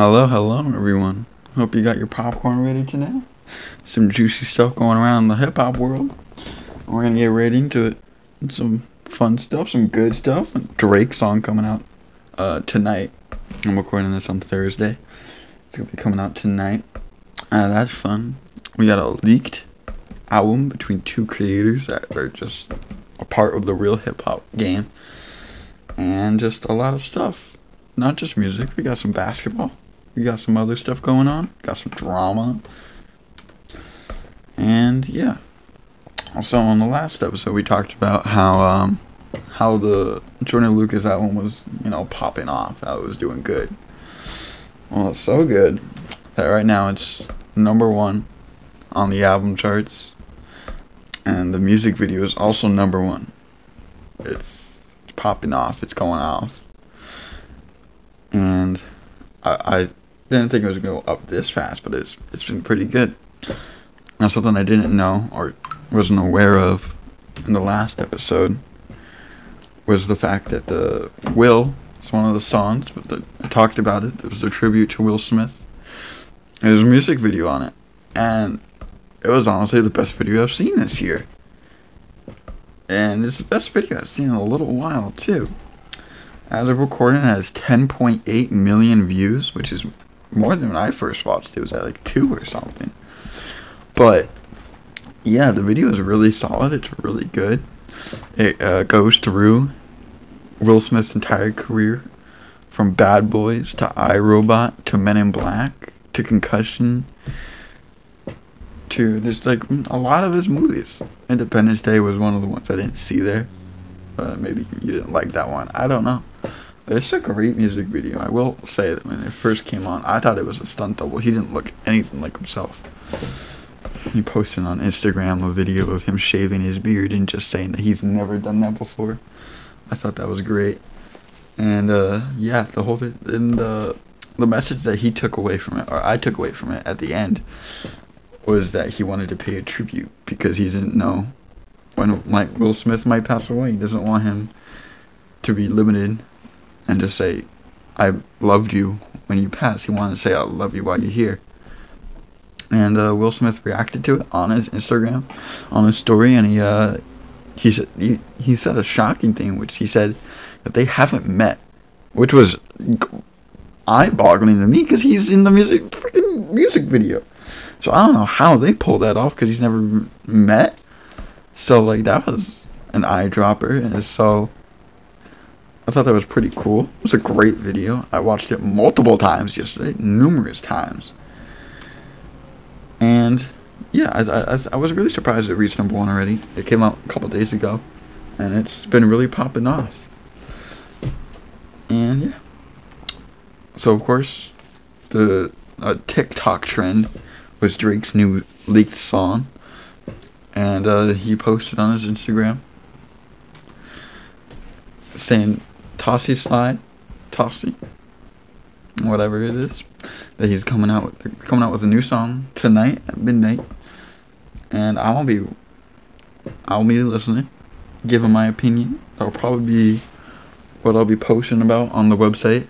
Hello, hello, everyone. Hope you got your popcorn ready tonight. Some juicy stuff going around in the hip hop world. We're gonna get right into it. Some fun stuff, some good stuff. Drake song coming out uh, tonight. I'm recording this on Thursday. It's gonna be coming out tonight. Uh, that's fun. We got a leaked album between two creators that are just a part of the real hip hop game, and just a lot of stuff not just music. We got some basketball. We got some other stuff going on. Got some drama. And yeah. So on the last episode, we talked about how um, how the Joyner Lucas album was, you know, popping off. How it was doing good. Well, it's so good that right now it's number one on the album charts, and the music video is also number one. It's, popping off. It's going off and I didn't think it was going to go up this fast, but it's it's been pretty good. Now, something I didn't know or wasn't aware of in the last episode was the fact that the Will, it's one of the songs, but the, I talked about it. It was a tribute to Will Smith. There's a music video on it, and it was honestly the best video I've seen this year. And it's the best video I've seen in a little while too. As of recording, it has 10.8 million views, which is more than when I first watched it. Was at like 2 or something. But, yeah, the video is really solid. It's really good. It uh, goes through Will Smith's entire career from Bad Boys to iRobot to Men in Black to Concussion to just like a lot of his movies. Independence Day was one of the ones I didn't see there. But maybe you didn't like that one. I don't know. It's a great music video. I will say that when it first came on, I thought it was a stunt double. He didn't look anything like himself. He posted on Instagram a video of him shaving his beard and just saying that he's never done that before. I thought that was great. And uh, yeah, the whole bit and the the message that he took away from it, or I took away from it at the end, was that he wanted to pay a tribute because he didn't know when like Will Smith might pass away. He doesn't want him to be limited and just say, "I loved you when you passed. He wanted to say, "I love you while you're here." And uh, Will Smith reacted to it on his Instagram, on his story, and he uh, he said he, he said a shocking thing, which he said that they haven't met, which was eye-boggling to me because he's in the music freaking music video. So I don't know how they pulled that off because he's never met. So like that was an eye dropper, and so I thought that was pretty cool. It was a great video. I watched it multiple times yesterday, numerous times, and yeah, I, I, I was really surprised it reached number one already. It came out a couple days ago, and it's been really popping off. And yeah, so of course, the uh, TikTok trend was Drake's new leaked song and uh, he posted on his Instagram saying Toosie Slide, Toosie, whatever it is, that he's coming out with coming out with a new song tonight at midnight, and I'll be I'll be listening, giving my opinion. That'll probably be what I'll be posting about on the website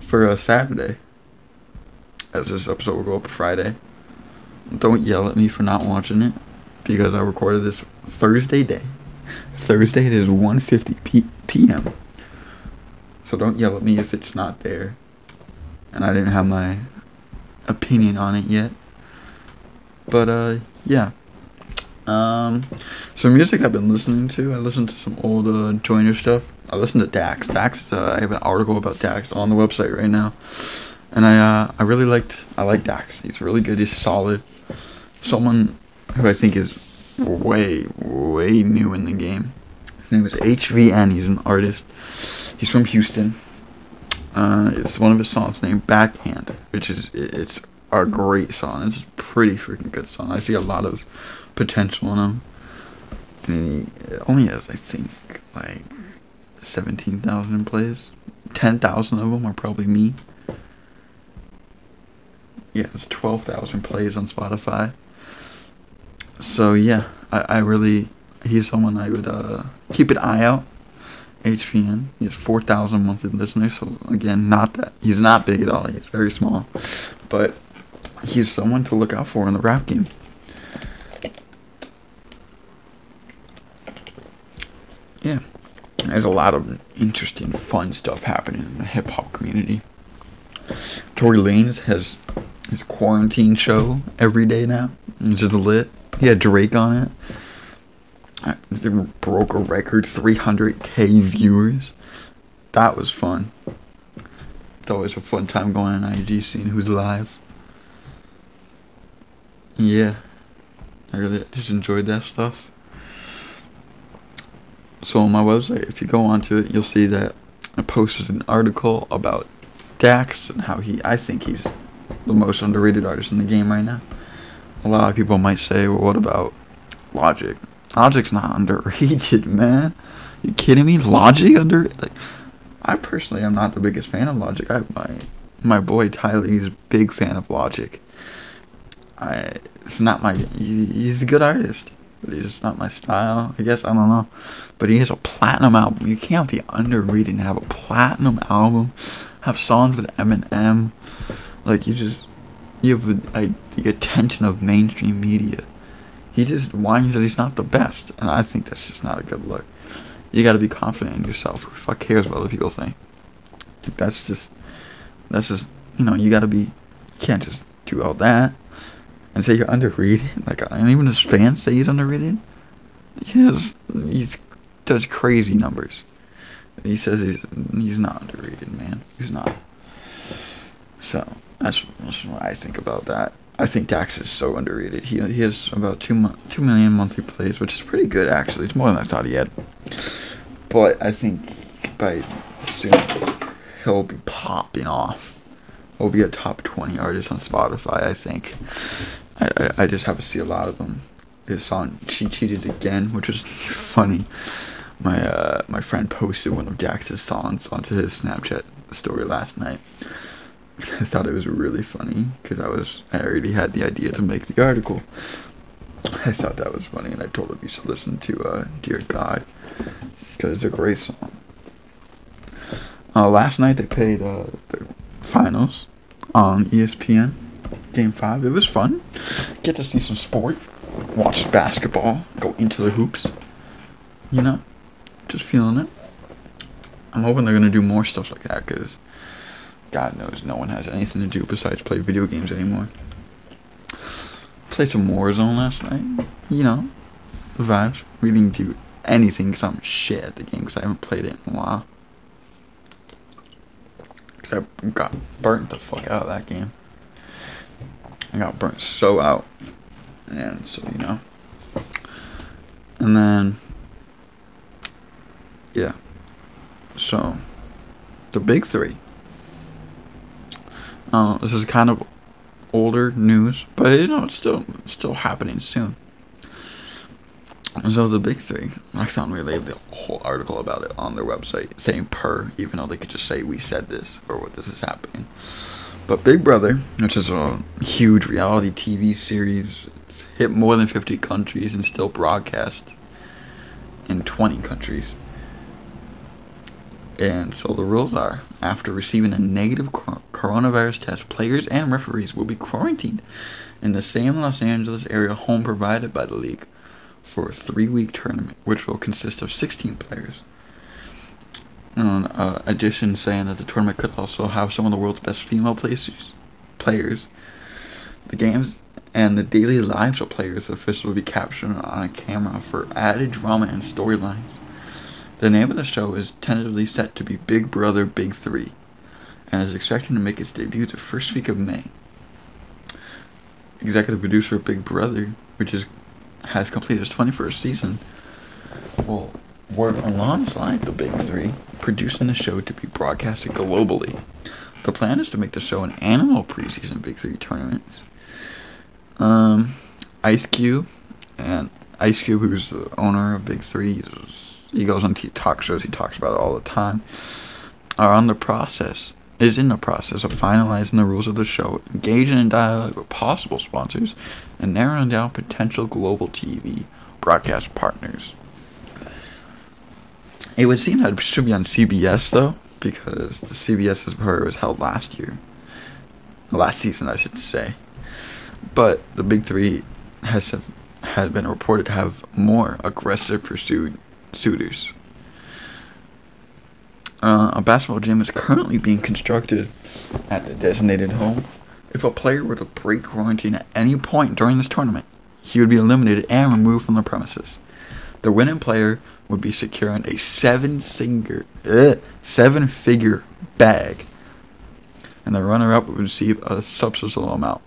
for a Saturday, as this episode will go up Friday. Don't yell at me for not watching it because I recorded this Thursday day. Thursday it is 1:50 p- p.m. So don't yell at me if it's not there. And I didn't have my opinion on it yet. But uh yeah. Um some music I've been listening to. I listened to some old uh, Joyner stuff. I listened to Dax. Dax uh, I have an article about Dax on the website right now. And I uh I really liked I like Dax. He's really good. He's solid someone who I think is way, way new in the game. His name is HVN. He's an artist. He's from Houston. Uh, it's one of his songs named Backhand, which is it's a great song. It's a pretty freaking good song. I see a lot of potential in him. And he only has, I think, like seventeen thousand plays. Ten thousand of them are probably me. Yeah, it's twelve thousand plays on Spotify so yeah, I, I really he's someone I would uh, keep an eye out HVN. He has 4,000 monthly listeners. So again, not that he's not big at all. He's very small, but he's someone to look out for in the rap game. Yeah, there's a lot of interesting, fun stuff happening in the hip hop community. Tory Lanez has his quarantine show every day now, which is lit. He had Drake on it. It broke a record 300k viewers. That was fun. It's always a fun time going on IG seeing who's live. Yeah. I really just enjoyed that stuff. So on my website, if you go onto it, you'll see that I posted an article about Dax and how he I think he's the most underrated artist in the game right now. A lot of people might say, well what about Logic? Logic's not underrated, man. You kidding me? Logic under like I personally am not the biggest fan of Logic. I my my boy Tyler, he's a big fan of Logic. I it's not my he, he's a good artist, but he's just not my style. I guess I don't know. But he has a platinum album. You can't be underrated and have a platinum album. Have songs with Eminem. Like you just you have the attention of mainstream media he just whines that he's not the best, and I think that's just not a good look. You got to be confident in yourself. Who fuck cares what other people think? That's just, that's just, you know, you got to be. You can't just do all that and say you're underrated. Like, and even his fans say he's underrated. He has, he's does crazy numbers. He says he's he's not underrated, man. He's not. So that's, that's what I think about that. I think Dax is so underrated. He he has about two two million monthly plays, which is pretty good actually. It's more than I thought he had. But I think by soon he'll be popping off. He'll be a top twenty artist on Spotify. I think. I, I, I just have to see a lot of them. His song "She Cheated Again," which is funny. My uh my friend posted one of Dax's songs onto his Snapchat story last night I thought it was really funny because I was I already had the idea to make the article. I thought that was funny, and I told him you should listen to uh, "Dear God" because it's a great song. Uh, last night they played uh, the finals on ESPN, Game Five. It was fun. Get to see some sport, watch basketball, go into the hoops. You know, just feeling it. I'm hoping they're gonna do more stuff like that because God knows no one has anything to do besides play video games anymore. Played some Warzone last night. You know, the vibes. We didn't do anything because I'm shit at the game because I haven't played it in a while. Because I got burnt the fuck out of that game. I got burnt so out. And so, you know. And then, yeah. So, the big three. Uh, this is kind of older news, but you know it's still it's still happening soon. So the big three, I found we laid the whole article about it on their website, saying per, even though they could just say we said this or what this is happening. But Big Brother, which is a huge reality TV series, it's hit more than 50 countries and still broadcast in 20 countries. And so the rules are after receiving a negative coronavirus test, players and referees will be quarantined in the same Los Angeles area home provided by the league for a three week tournament, which will consist of 16 players. And, uh, addition saying that the tournament could also have some of the world's best female players. Players, the games and the daily lives of players officials will be captured on a camera for added drama and storylines. The name of the show is tentatively set to be Big Brother Big 3 and is expected to make its debut the first week of May. Executive producer of Big Brother, which is has completed its 21st season, will work alongside the Big Three, producing the show to be broadcasted globally. The plan is to make the show an annual preseason Big Three tournaments. Um, Ice Cube and Ice Cube, who's the owner of Big Three, he goes on talk shows, he talks about it all the time, are on the process, is in the process of finalizing the rules of the show, engaging in dialogue with possible sponsors, and narrowing down potential global TV broadcast partners. It would seem that it should be on CBS though, because the CBS is where it was held last year, last season, I should say. But the big three has has been reported to have more aggressive pursuit suitors. Uh, a basketball gym is currently being constructed at the designated home. If a player were to break quarantine at any point during this tournament, he would be eliminated and removed from the premises. The winning player would be securing a seven finger, uh, seven figure bag, and the runner up would receive a substantial amount.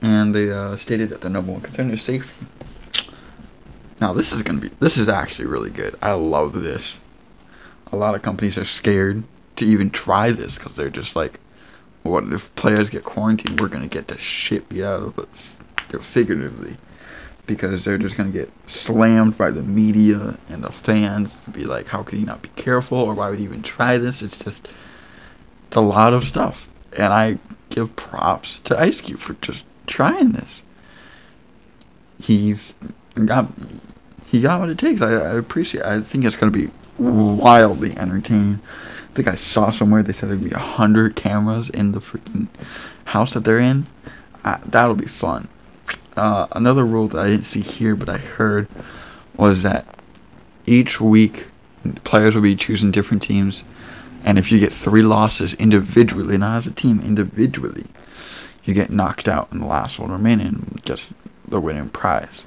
And they uh, stated that the number one concern is safety. Now this is gonna be this is actually really good. I love this. A lot of companies are scared to even try this because they're just like, what if players get quarantined? We're gonna get the shit beat out of us, figuratively, because they're just gonna get slammed by the media and the fans. To be like, how could he not be careful, or why would he even try this? It's just it's a lot of stuff, and I give props to Ice Cube for just trying this. He's got he got what it takes. I, I appreciate. I think it's gonna be wildly entertaining. I think I saw somewhere they said there'd be a hundred cameras in the freaking house that they're in. Uh, that'll be fun. Uh, another rule that I didn't see here, but I heard, was that each week players will be choosing different teams, and if you get three losses individually, not as a team, individually, you get knocked out, and the last one remaining gets the winning prize.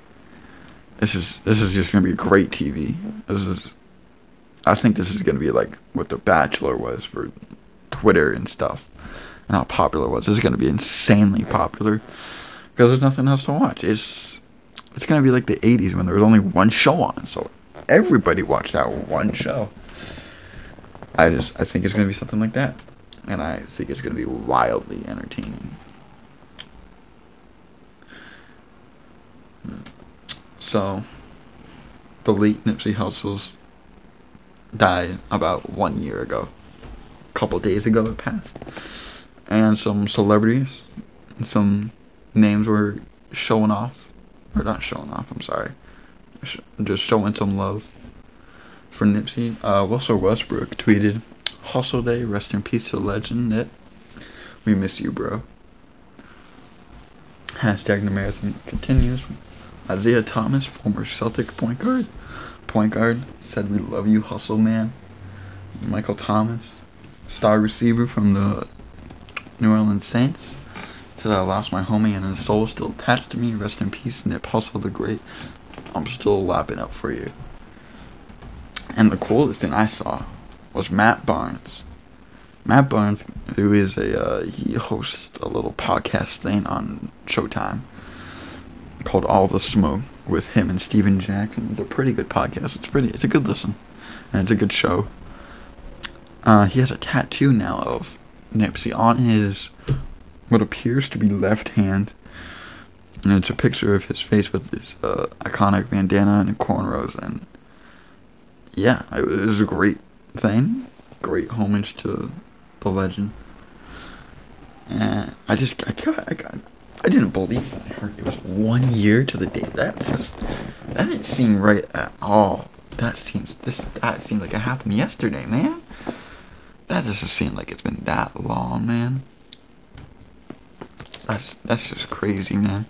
This is this is just gonna be great TV. This is I think this is to be like what The Bachelor was for Twitter and stuff, and how popular it was. This is to be insanely popular because there's nothing else to watch. It's it's to be like the 80s when there was only one show on, so everybody watched that one show. I just I think it's to be something like that, and I think it's to be wildly entertaining. Hmm. So, the late Nipsey Hussle's died about one year ago. A couple days ago it passed. And some celebrities, some names were showing off. Or not showing off, I'm sorry. Just showing some love for Nipsey. Uh, Russell Westbrook tweeted, Hussle Day, rest in peace to legend Nip. We miss you, bro. Hashtag the marathon continues. Isaiah Thomas, former Celtic point guard, point guard, said we love you, hustle man. Michael Thomas, star receiver from the New Orleans Saints, said I lost my homie and his soul is still attached to me. Rest in peace, Nip Hussle the Great. I'm still lapping up for you. And the coolest thing I saw was Matt Barnes. Matt Barnes, who is a uh, he hosts a little podcast thing on Showtime called All the Smoke with him and Stephen Jackson. It's a pretty good podcast. It's pretty. It's a good listen, and it's a good show. Uh, he has a tattoo now of Nipsey on his what appears to be left hand, and it's a picture of his face with his uh, iconic bandana and cornrows. And yeah, it was a great thing. Great homage to the legend. And I just I got I got I didn't believe heard it was one year to the date. That just that didn't seem right at all. That seems this that seemed like it happened yesterday, man. That doesn't seem like it's been that long, man. That's that's just crazy, man.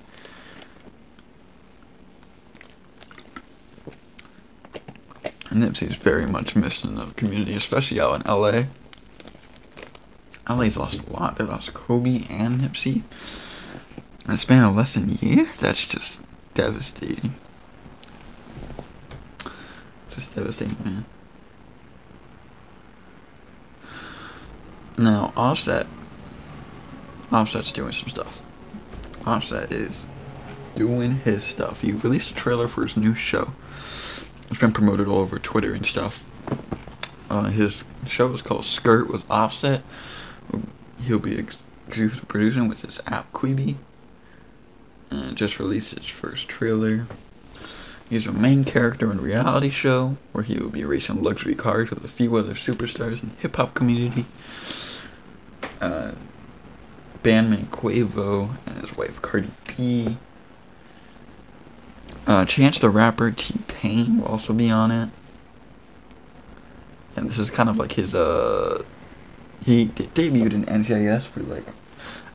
Nipsey's very much missed in the community, especially out in LA. LA's lost a lot. They lost Kobe and Nipsey. In the span of less than a year? That's just devastating. Just devastating, man. Now, Offset. Offset's doing some stuff. Offset is doing his stuff. He released a trailer for his new show. It's been promoted all over Twitter and stuff. Uh, his show is called Skrrt with Offset. He'll be executive producing with his app Quibi. Uh, just released its first trailer. He's a main character in a reality show where he will be racing luxury cars with a few other superstars in the hip hop community. Uh, bandmate Quavo and his wife Cardi B. Uh, Chance the Rapper, T Pain will also be on it. And this is kind of like his, uh. He de- debuted in NCIS for like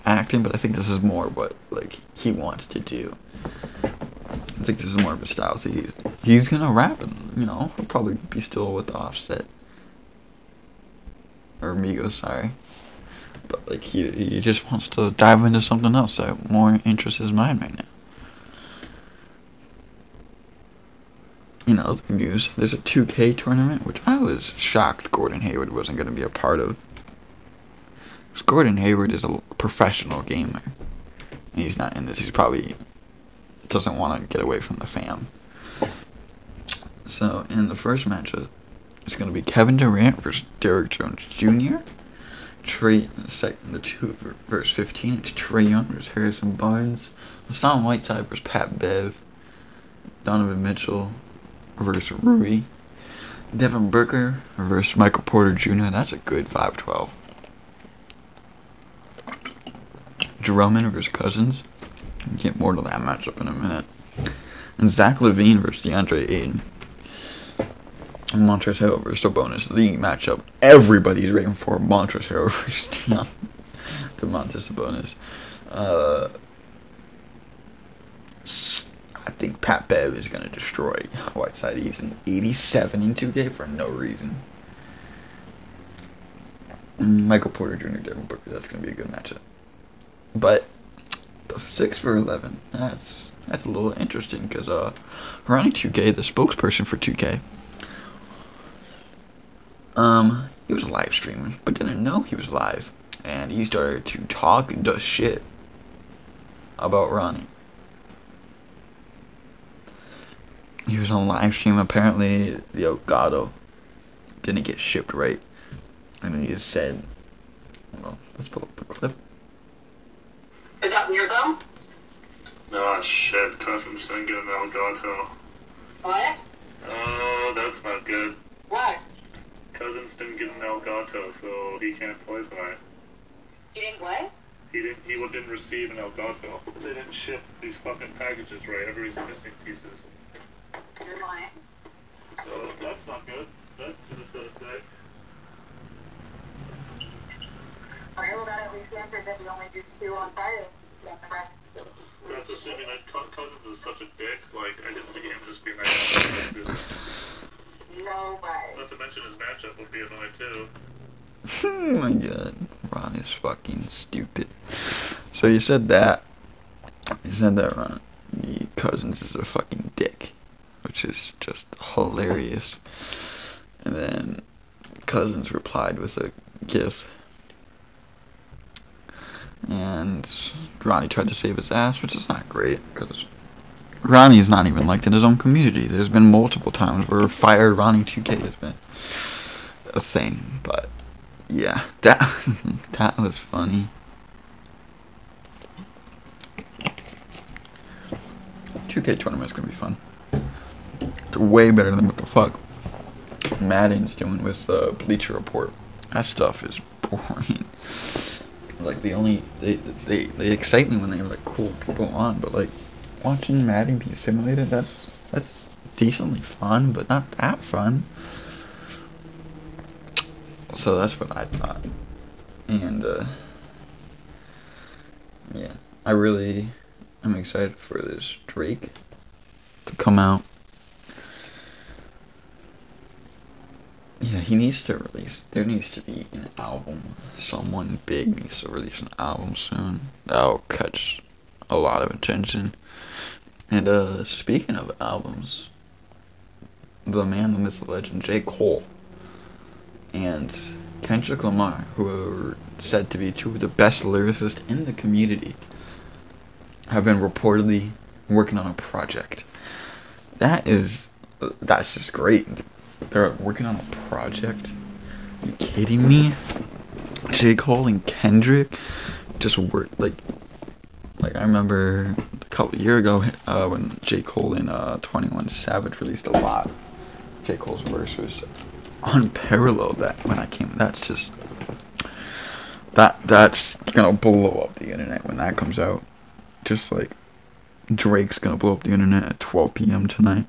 acting, but I think this is more what like he wants to do. I think this is more of a style. So he's, he's gonna rap, and you know, he'll probably be still with Offset or Migos, sorry. But like he he just wants to dive into something else that more interests his mind right now. You know, the news. There's a 2K tournament, which I was shocked Gordon Hayward wasn't going to be a part of. Gordon Hayward is a professional gamer. And he's not in this. He's probably doesn't want to get away from the fam. So, in the first match, uh, it's going to be Kevin Durant versus Derrick Jones Jr. Trey, second, the two verse 15, it's Trae Young versus Harrison Barnes. Hassan Whiteside versus Pat Bev. Donovan Mitchell versus Rui. Devin Booker versus Michael Porter Jr. That's a good 5-12. Drummond versus Cousins. We'll get more to that matchup in a minute. And Zach LaVine versus DeAndre Ayton. And Montrezl Harrell versus Sabonis. The matchup everybody's waiting for. Montrezl Harrell versus Domantas Sabonis. Uh, I think Pat Bev is going to destroy Whiteside. He's an 87 in 2K for no reason. Michael Porter Jr., Devin Booker, that's going to be a good matchup. But six for eleven. That's that's a little interesting because uh, Ronnie 2K, the spokesperson for 2K, um, he was live streaming, but didn't know he was live, and he started to talk the shit about Ronnie. He was on live stream. Apparently, the Elgato didn't get shipped right, and he just said, "Well, let's pull up the clip." Is that weird though? Oh shit, Cousin's gonna get an Elgato. Oh, what? Oh, that's not good. What? Cousins didn't get an Elgato, so he can't play tonight. You didn't play? He didn't. He didn't receive an Elgato. They didn't ship these fucking packages right. Everybody's missing pieces. You're lying. So that's not good. That's gonna set today. Okay, well that at least answers that we only do two on Friday. Yeah, the rest. That's assuming that Cousins is such a dick. Like I could see him just being like. No way. Not to mention his matchup would be annoying too. oh my god, Ron is fucking stupid. So you said that. You said that Ron, the Cousins is a fucking dick, which is just hilarious. And then Cousins replied with a gif. And Ronnie tried to save his ass, which is not great because Ronnie is not even liked in his own community. There's been multiple times where Fire Ronnie 2K has been a thing, but yeah, that that was funny. Two K tournament is gonna be fun. It's way better than what the fuck Madden's doing with uh, Bleacher Report. That stuff is boring. Like the only they they they excite me when they have like cool people on, but like watching Madden be simulated, that's that's decently fun, but not that fun. So that's what I thought. And uh yeah, I really am excited for this Drake to come out. Yeah, he needs to release. There needs to be an album. Someone big needs to release an album soon. That'll catch a lot of attention. And uh speaking of albums, the man, the myth, the legend, J. Cole and Kendrick Lamar, who are said to be two of the best lyricists in the community, have been reportedly working on a project. That is, that's just great. They're working on a project. Are you kidding me? J. Cole and Kendrick just work like, like I remember a couple year ago uh, when J. Cole and uh, Twenty One Savage released a lot. J. Cole's verse was unparalleled. That when I came, that's just that that's gonna blow up the internet when that comes out. Just like Drake's gonna blow up the internet at 12 p.m. tonight.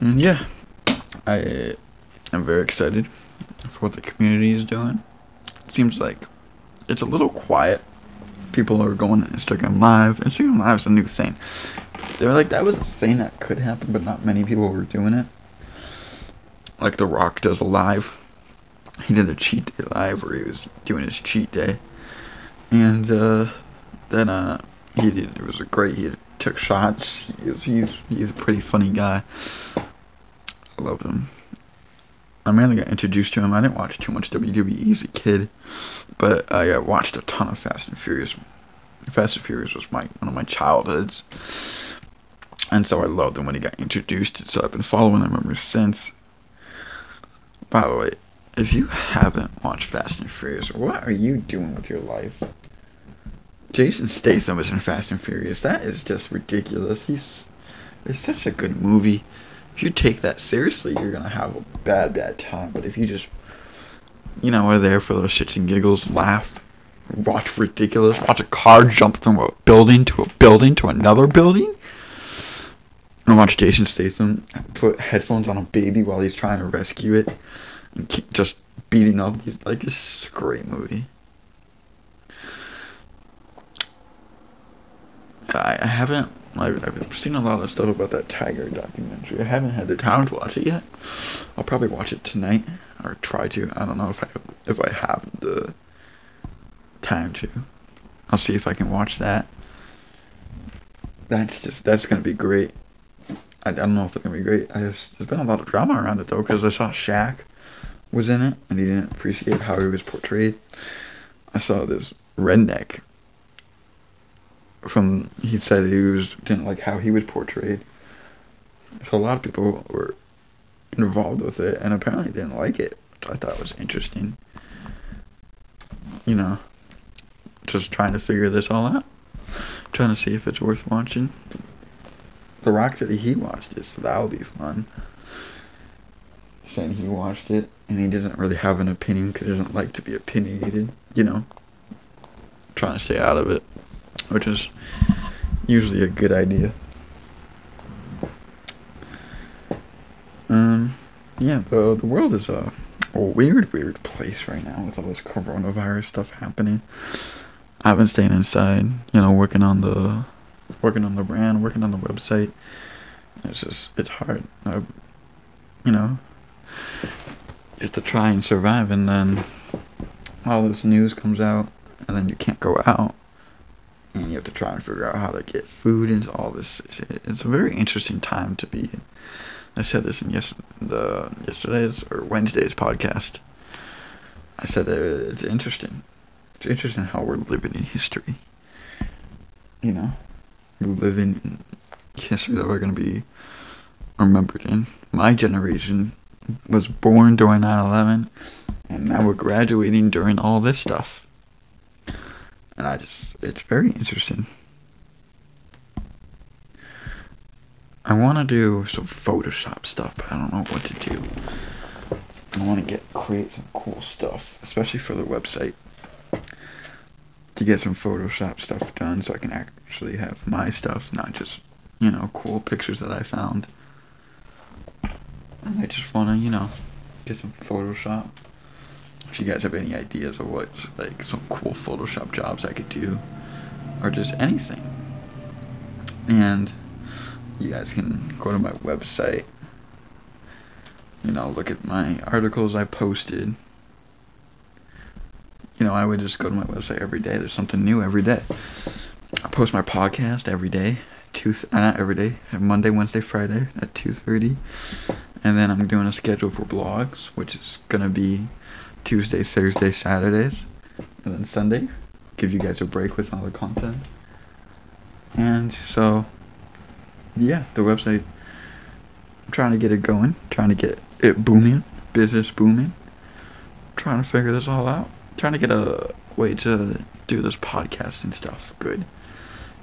And yeah, I am very excited for what the community is doing. It seems like it's a little quiet. People are going Instagram Live. Instagram Live is a new thing. They were like, that was a thing that could happen, but not many people were doing it. Like The Rock does a live. He did a cheat day live where he was doing his cheat day. And uh, then uh, he did, it was a great, he took shots. He was, he's, he's a pretty funny guy. I love him. I mainly got introduced to him. I didn't watch too much WWE as a kid, but I uh, watched a ton of Fast and Furious. Fast and Furious was my one of my childhoods, and so I loved him when he got introduced. So I've been following him ever since. By the way, if you haven't watched Fast and Furious, what are you doing with your life? Jason Statham is in Fast and Furious. That is just ridiculous. He's it's such a good movie if you take that seriously, you're gonna have a bad, bad time. But if you just, you know, are there for those shits and giggles, laugh, watch ridiculous, watch a car jump from a building to a building to another building, and watch Jason Statham put headphones on a baby while he's trying to rescue it, and keep just beating up, like, a great movie. I, I haven't I've, I've seen a lot of stuff about that tiger documentary. I haven't had the time to watch it yet. I'll probably watch it tonight or try to. I don't know if I if I have the time to. I'll see if I can watch that. That's just that's gonna be great. I, I don't know if it's gonna be great. I just there's been a lot of drama around it though because I saw Shaq was in it and he didn't appreciate how he was portrayed. I saw this redneck from he said he was didn't like how he was portrayed. So a lot of people were involved with it and apparently didn't like it, which I thought was interesting. You know, just trying to figure this all out, trying to see if it's worth watching. The Rock said he watched it, so that'll be fun. Saying he watched it and he doesn't really have an opinion because he doesn't like to be opinionated. You know, trying to stay out of it which is usually a good idea. Um, yeah, the the world is a, weird, weird place right now with all this coronavirus stuff happening. I've been staying inside, you know, working on the, working on the brand, working on the website. It's just, it's hard. I, you know, just to try and survive, and then all this news comes out, and then you can't go out and you have to try and figure out how to get food and all this shit. It's a very interesting time to be. I said this in yes the yesterday's or Wednesday's podcast. I said it's interesting. It's interesting how we're living in history. You know, we're living in history that we're gonna be remembered in. My generation was born during 9/11, and now we're graduating during all this stuff and I just it's very interesting. I want to do some Photoshop stuff, but I don't know what to do. I want to get create some cool stuff, especially for the website. To get some Photoshop stuff done, so I can actually have my stuff, not just you know cool pictures that I found. I just want to you know get some Photoshop if you guys have any ideas of what like some cool Photoshop jobs I could do, or just anything, and you guys can go to my website. You know, look at my articles I posted. You know, I would just go to my website every day. There's something new every day. I post my podcast every day. Two, uh, not every day. Monday, Wednesday, Friday at two thirty, and then I'm doing a schedule for blogs, which is gonna be Tuesday, Thursday, Saturdays, and then Sunday. Give you guys a break with all the content. And so, yeah, the website. I'm trying to get it going, trying to get it booming, business booming. Trying to figure this all out. Trying to get a way to do this podcasting stuff good.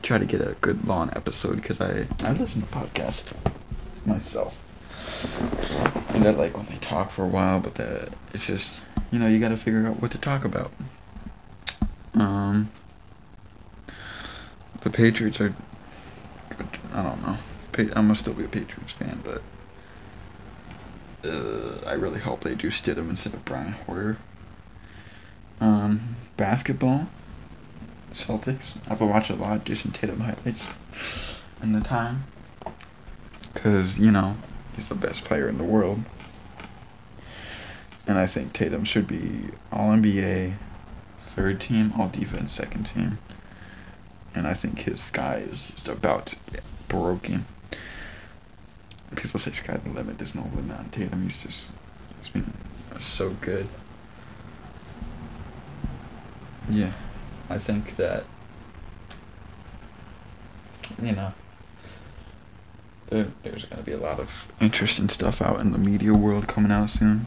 Try to get a good long episode because I I listen to podcasts myself. And I like when they talk for a while, but the, it's just you know, you got to figure out what to talk about. Um, the Patriots are. I don't know. I'm gonna still be a Patriots fan, but uh, I really hope they do Stidham instead of Brian Hoyer. Um, basketball. Celtics. I've watching a lot Jayson Tatum highlights in the time. Because, you know, he's the best player in the world. And I think Tatum should be All NBA, third team, All Defense, second team. And I think his sky is just about broken. People say sky's the limit. There's no limit on Tatum. He's just, he's been so good. Yeah, I think that, you know, there, there's going to be a lot of interesting stuff out in the media world coming out soon.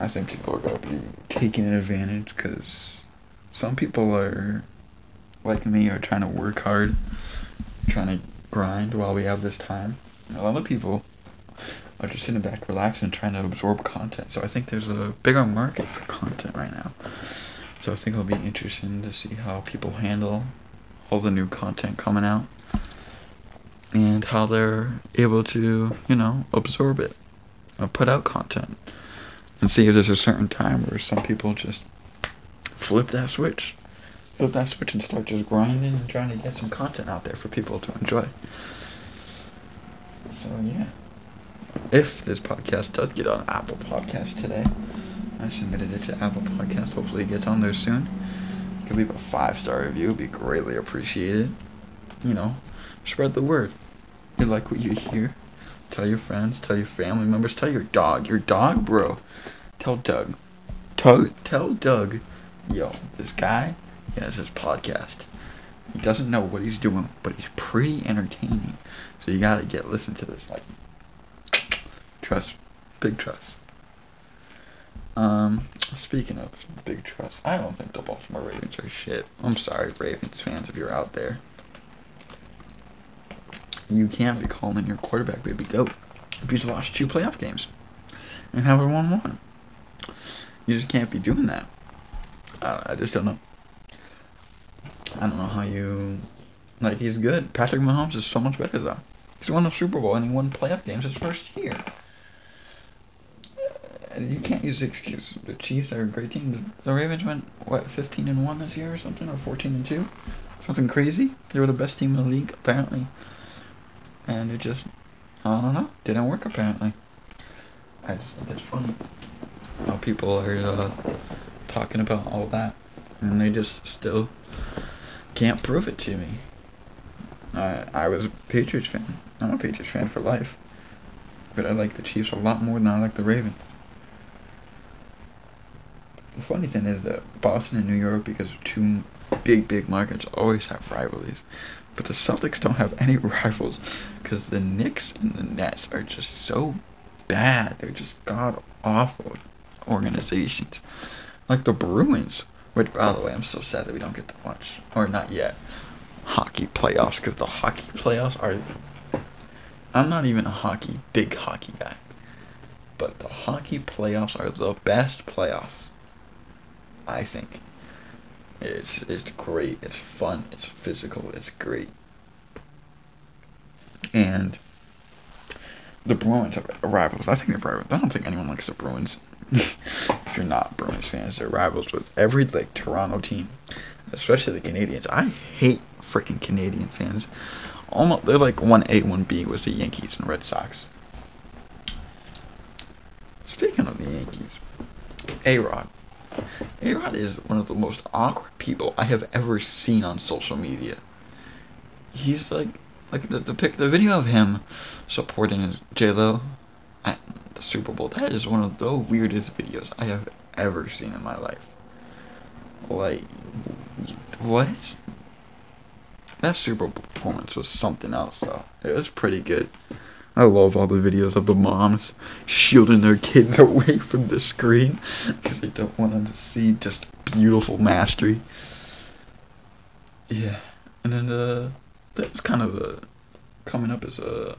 I think people are going to be taking advantage because some people are, like me, are trying to work hard, trying to grind while we have this time. A lot of people are just sitting back, relaxing, trying to absorb content. So I think there's a bigger market for content right now. So I think it'll be interesting to see how people handle all the new content coming out and how they're able to, you know, absorb it or put out content. And see if there's a certain time where some people just flip that switch. Flip that switch and start just grinding and trying to get some content out there for people to enjoy. So yeah. If this podcast does get on Apple Podcast today, I submitted it to Apple Podcast. Hopefully it gets on there soon. Give leave a five star review, it'd be greatly appreciated. You know, spread the word. You like what you hear? Tell your friends, tell your family members, tell your dog. Your dog, bro. Tell Doug. Tell, tell Doug, yo, this guy he has his podcast. He doesn't know what he's doing, but he's pretty entertaining. So you gotta get listen to this. Like, trust, big trust. Um, speaking of big trust, I don't think the Baltimore Ravens are shit. I'm sorry, Ravens fans, if you're out there. You can't be calling your quarterback baby goat if he's lost two playoff games and have a one-one. You just can't be doing that. I, I just don't know. I don't know how you like. He's good. Patrick Mahomes is so much better though. He's won a Super Bowl and he won playoff games his first year. You can't use the excuse. The Chiefs are a great team. The Ravens went what fifteen and one this year or something, or fourteen and two, something crazy. They were the best team in the league apparently, and it just I don't know didn't work apparently. I just think it's funny how people are uh, talking about all that, and they just still can't prove it to me. I I was a Patriots fan. I'm a Patriots fan for life, but I like the Chiefs a lot more than I like the Ravens. The funny thing is that Boston and New York, because two big, big markets, always have rivalries. But the Celtics don't have any rivals because the Knicks and the Nets are just so bad. They're just god awful organizations. Like the Bruins. Which, by the way, I'm so sad that we don't get to watch, or not yet, hockey playoffs because the hockey playoffs are. I'm not even a hockey, big hockey guy. But the hockey playoffs are the best playoffs. I think. It's it's great. It's fun. It's physical. It's great. And the Bruins are rivals. I think they're rivals. I don't think anyone likes the Bruins. if you're not Bruins fans, they're rivals with every like Toronto team, especially the Canadiens. I hate freaking Canadian fans. Almost they're like one A, one B with the Yankees and Red Sox. Speaking of the Yankees, A Rod. A Rod is one of the most awkward people I have ever seen on social media. He's like, like the the pic, the video of him supporting J Lo at the Super Bowl. That is one of the weirdest videos I have ever seen in my life. Like, what? That Super Bowl performance was something else, though. It was pretty good. I love all the videos of the moms shielding their kids away from the screen because they don't want them to see just beautiful mastery. Yeah, and then uh, that's kind of uh, coming up as a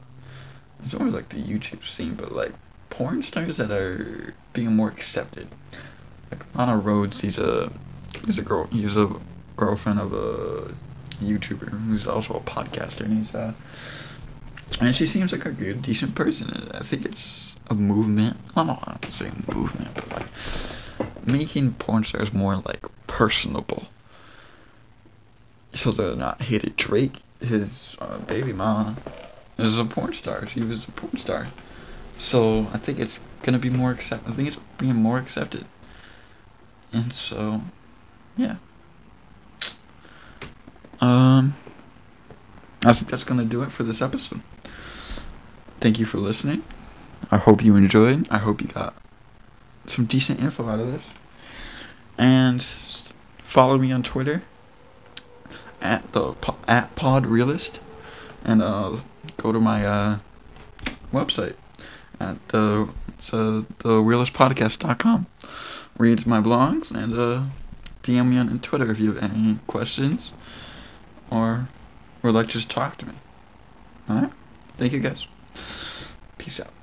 it's always like the YouTube scene, but like porn stars that are being more accepted. Like Lana Rhoades, he's a He's a girl. He's a girlfriend of a YouTuber who's also a podcaster, and he's uh, and she seems like a good, decent person. I think it's a movement. I don't say movement, but like making porn stars more like personable, so they're not hated. Drake, his uh, baby mama, is a porn star. She was a porn star, so I think it's gonna be more accept. I think it's being more accepted, and so, yeah. Um, I think that's gonna do it for this episode. Thank you for listening. I hope you enjoyed. I hope you got some decent info out of this. And follow me on Twitter at the at Pod Realist, and uh, go to my uh, website at the it's, uh, the realistpodcast.com. Read my blogs and uh, DM me on Twitter if you have any questions or would like to just talk to me. Alright? Thank you guys. Peace out.